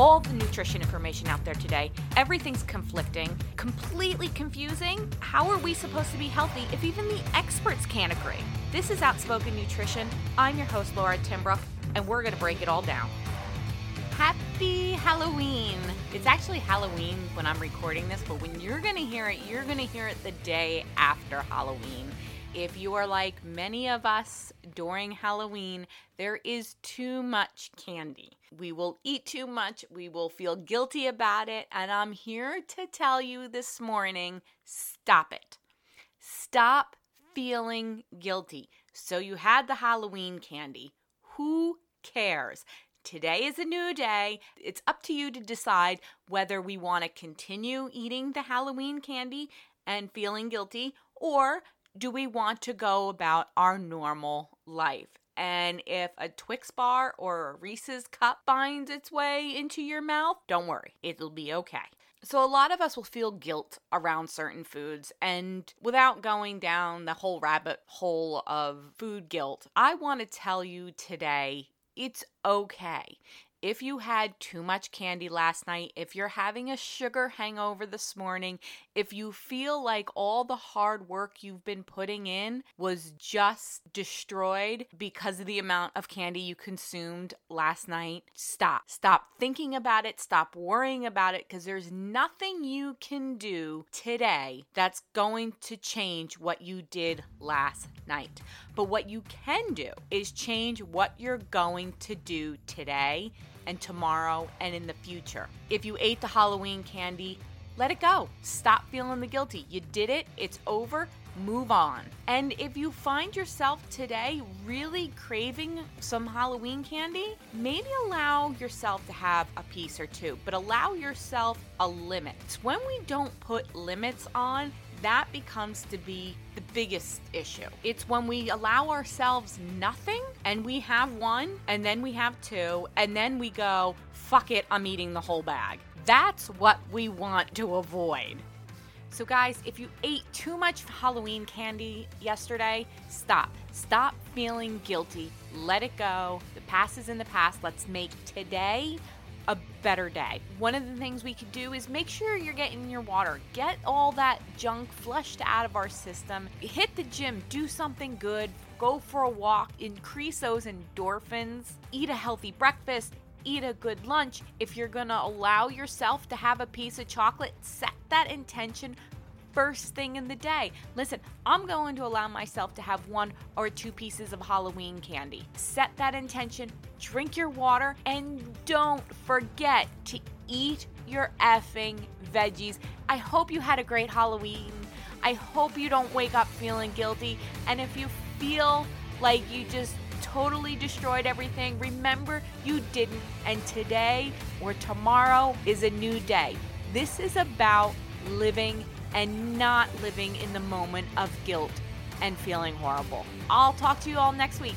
all the nutrition information out there today. Everything's conflicting, completely confusing. How are we supposed to be healthy if even the experts can't agree? This is Outspoken Nutrition. I'm your host, Laura Timbrook, and we're going to break it all down. Happy Halloween! It's actually Halloween when I'm recording this, but when you're going to hear it, you're going to hear it the day after Halloween. If you are like many of us during Halloween, there is too much candy. We will eat too much, we will feel guilty about it, and I'm here to tell you this morning stop it. Stop feeling guilty. So you had the Halloween candy. Who cares? Today is a new day. It's up to you to decide whether we want to continue eating the Halloween candy and feeling guilty or do we want to go about our normal life? And if a Twix bar or a Reese's cup finds its way into your mouth, don't worry, it'll be okay. So, a lot of us will feel guilt around certain foods, and without going down the whole rabbit hole of food guilt, I want to tell you today it's okay if you had too much candy last night, if you're having a sugar hangover this morning, if you feel like all the hard work you've been putting in was just destroyed because of the amount of candy you consumed last night, stop. Stop thinking about it. Stop worrying about it because there's nothing you can do today that's going to change what you did last night. But what you can do is change what you're going to do today and tomorrow and in the future. If you ate the Halloween candy, let it go. Stop feeling the guilty. You did it, it's over. Move on. And if you find yourself today really craving some Halloween candy, maybe allow yourself to have a piece or two, but allow yourself a limit. When we don't put limits on, that becomes to be the biggest issue. It's when we allow ourselves nothing and we have one and then we have two and then we go, fuck it, I'm eating the whole bag. That's what we want to avoid. So, guys, if you ate too much Halloween candy yesterday, stop. Stop feeling guilty. Let it go. The past is in the past. Let's make today a better day. One of the things we could do is make sure you're getting your water. Get all that junk flushed out of our system. Hit the gym, do something good, go for a walk, increase those endorphins, eat a healthy breakfast, eat a good lunch. If you're going to allow yourself to have a piece of chocolate, set that intention first thing in the day. Listen, I'm going to allow myself to have one or two pieces of Halloween candy. Set that intention, drink your water, and don't forget to eat your effing veggies. I hope you had a great Halloween. I hope you don't wake up feeling guilty. And if you feel like you just totally destroyed everything, remember you didn't. And today or tomorrow is a new day. This is about living and not living in the moment of guilt and feeling horrible. I'll talk to you all next week.